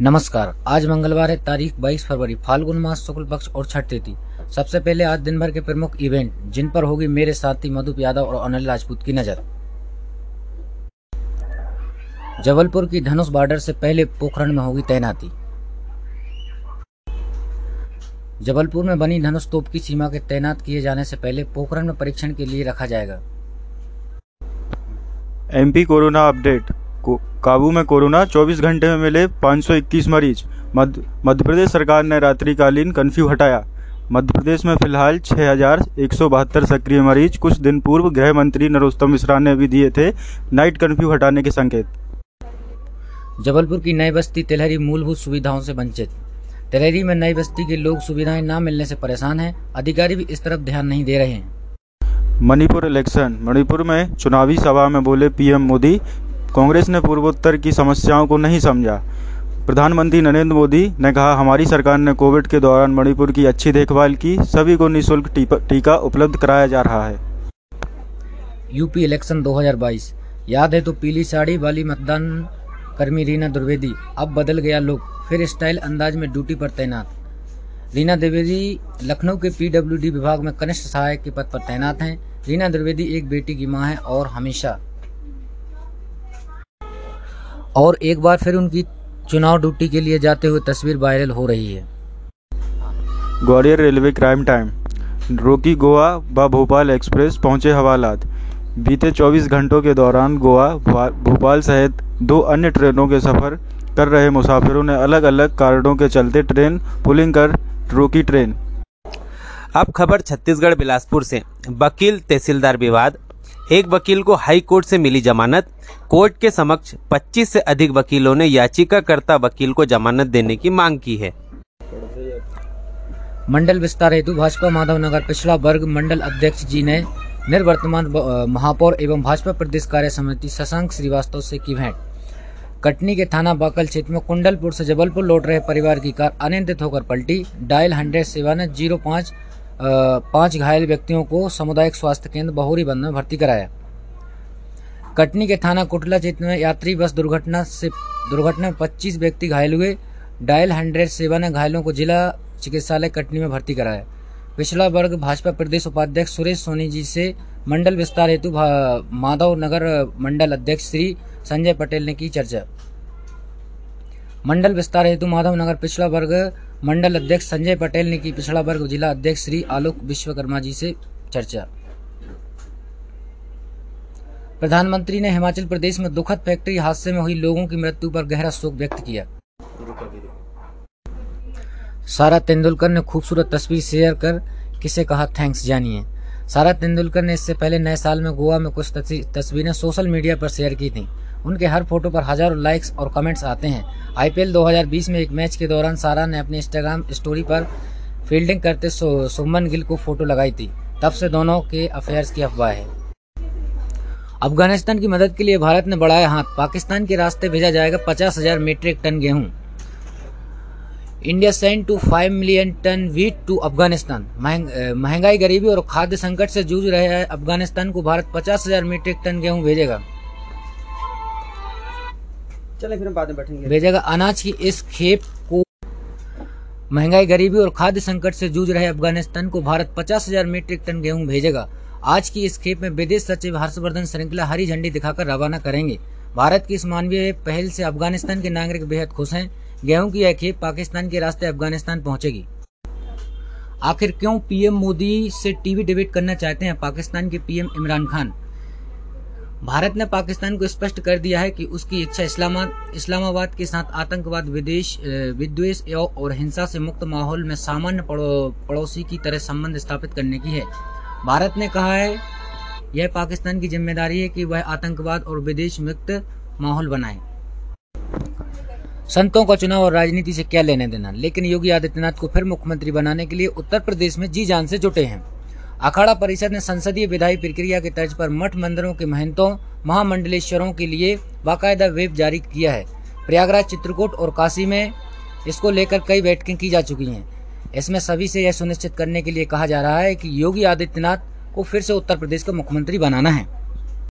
नमस्कार, आज मंगलवार है, तारीख 22 फरवरी, फाल्गुन मास, शुक्ल पक्ष और छठ तिथि। सबसे पहले आज दिन भर के प्रमुख इवेंट जिन पर होगी मेरे साथी मधुप यादव और अनिल राजपूत की नज़र। जबलपुर की धनुष बॉर्डर से पहले पोखरण में होगी तैनाती। जबलपुर में बनी धनुष तोप की सीमा के तैनात किए जाने से पहले पोखरण में परीक्षण के लिए रखा जाएगा। एमपी कोरोना अपडेट काबू में कोरोना 24 घंटे में मिले 521 मरीज़। मध्य प्रदेश सरकार ने रात्रिकालीन कर्फ्यू हटाया। मध्य प्रदेश में फ़िलहाल छः हज़ार एक सौ बहत्तर सक्रिय मरीज़। कुछ दिन पूर्व गृह मंत्री नरोत्तम मिश्रा ने भी दिए थे नाइट कर्फ्यू हटाने के संकेत। जबलपुर की नई बस्ती तेलहरी मूलभूत सुविधाओं से वंचित। तेलहरी में नई बस्ती के लोग सुविधाएँ न मिलने से परेशान हैं। अधिकारी भी इस तरफ़ ध्यान नहीं दे रहे हैं। मणिपुर इलेक्शन। मणिपुर में चुनावी सभा में बोले पीएम मोदी कांग्रेस ने पूर्वोत्तर की समस्याओं को नहीं समझा। प्रधानमंत्री नरेंद्र मोदी ने कहा, हमारी सरकार ने कोविड के दौरान मणिपुर की अच्छी देखभाल की, सभी को निःशुल्क टीका उपलब्ध कराया जा रहा है। यूपी इलेक्शन 2022 याद है तो पीली साड़ी वाली मतदान कर्मी रीना द्विवेदी। अब बदल गया लुक, फिर स्टाइल अंदाज में ड्यूटी पर तैनात। रीना द्विवेदी लखनऊ के पीडब्ल्यूडी विभाग में कनिष्ठ सहायक के पद पर तैनात हैं। रीना द्विवेदी एक बेटी की माँ है और हमेशा। और एक बार फिर उनकी चुनाव ड्यूटी के लिए जाते हुए तस्वीर वायरल हो रही है। ग्वालियर रेलवे क्राइम टाइम रोकी गोवा व भोपाल एक्सप्रेस पहुँचे हवालात। बीते 24 घंटों के दौरान गोवा भोपाल सहित दो अन्य ट्रेनों के सफ़र कर रहे मुसाफिरों ने अलग अलग कारणों के चलते ट्रेन पुलिंग कर रोकी ट्रेन। अब खबर छत्तीसगढ़ बिलासपुर से। वकील तहसीलदार विवाद एक वकील को हाई कोर्ट से मिली जमानत। कोर्ट के समक्ष 25 से अधिक वकीलों ने याचिकाकर्ता वकील को जमानत देने की मांग की है। मंडल विस्तार हेतु भाजपा माधव नगर पिछड़ा वर्ग मंडल अध्यक्ष जी ने निर्वर्तमान महापौर एवं भाजपा प्रदेश कार्य समिति शशांक श्रीवास्तव से की भेंट। कटनी के थाना बाकल क्षेत्र में कुंडलपुर से जबलपुर लौट रहे परिवार की कार अनियंत्रित होकर पलटी। डायल हंड्रेड सेवन ज़ीरो पाँच पाँच घायल व्यक्तियों को सामुदायिक स्वास्थ्य केंद्र बहुरी बंद में भर्ती कराया। कटनी के थाना कुटला क्षेत्र में यात्री बस दुर्घटना से, दुर्घटना में 25 व्यक्ति घायल हुए। डायल हंड्रेड सेवा ने घायलों को जिला चिकित्सालय कटनी में भर्ती कराया। पिछला वर्ग भाजपा प्रदेश उपाध्यक्ष सुरेश सोनी जी से मंडल विस्तार हेतु माधव नगर मंडल अध्यक्ष श्री संजय पटेल ने की चर्चा। मंडल विस्तार हेतु माधव नगर पिछड़ा वर्ग, मंडल अध्यक्ष संजय पटेल ने की पिछड़ा वर्ग जिला अध्यक्ष श्री आलोक विश्वकर्मा जी से चर्चा। प्रधानमंत्री ने हिमाचल प्रदेश में दुखद फैक्ट्री हादसे में हुई लोगों की मृत्यु पर गहरा शोक व्यक्त किया। सारा तेंदुलकर ने खूबसूरत तस्वीर शेयर कर किसे कहा, थैंक्स जानिए। सारा तेंदुलकर ने इससे पहले नए साल में गोवा में कुछ तस्वीरें सोशल मीडिया पर शेयर की थी। उनके हर फ़ोटो पर हज़ारों लाइक्स और कमेंट्स आते हैं। आईपीएल 2020 में एक मैच के दौरान सारा ने अपने इंस्टाग्राम स्टोरी पर फील्डिंग करते सुमन गिल को फ़ोटो लगाई थी। तब से दोनों के अफेयर्स की अफवाह है। अफ़गानिस्तान की मदद के लिए भारत ने बढ़ाया हाथ। पाकिस्तान के रास्ते भेजा जाएगा पचास हज़ार मीट्रिक टन गेहूँ। India send to five million ton wheat to Afghanistan महँगाई गरीबी और खाद्य संकट से जूझ रहे अफ़गानिस्तान को भारत पचास हज़ार मीट्रिक टन गेहूँ भेजेगा। चले फिर बाद में बैठेंगे। भेजेगा। अनाज की इस खेप को महँगाई गरीबी और खाद्य संकट से जूझ रहे अफ़गानिस्तान को भारत पचास हज़ार मीट्रिक टन गेहूँ भेजेगा। आज की इस खेप में विदेश सचिव हर्षवर्धन श्रृंखला हरी झंडी दिखाकर रवाना करेंगे। भारत की इस मानवीय पहल से अफ़गानिस्तान के नागरिक बेहद खुश हैं। गेहूँ की यह खेप पाकिस्तान के रास्ते अफ़गानिस्तान पहुंचेगी। आखिर क्यों पीएम मोदी से टीवी डिबेट करना चाहते हैं पाकिस्तान के पीएम इमरान खान? भारत ने पाकिस्तान को स्पष्ट कर दिया है कि उसकी इच्छा इस्लामा इस्लामाबाद के साथ आतंकवाद विदेश विद्वेष और हिंसा से मुक्त माहौल में सामान्य पड़ो, पड़ोसी की तरह संबंध स्थापित करने की है। भारत ने कहा है यह पाकिस्तान की ज़िम्मेदारी है कि वह आतंकवाद और विदेश मुक्त माहौल बनाए। संतों का चुनाव और राजनीति से क्या लेने देना? लेकिन योगी आदित्यनाथ को फिर मुख्यमंत्री बनाने के लिए उत्तर प्रदेश में जी जान से जुटे हैं। अखाड़ा परिषद ने संसदीय विधायी प्रक्रिया के तर्ज पर मठ मंदिरों के महंतों, महामंडलेश्वरों के लिए बाकायदा वेब जारी किया है। प्रयागराज, चित्रकूट और काशी में इसको लेकर कई बैठकें की जा चुकी हैं। इसमें सभी से यह सुनिश्चित करने के लिए कहा जा रहा है कि योगी आदित्यनाथ को फिर से उत्तर प्रदेश का मुख्यमंत्री बनाना है।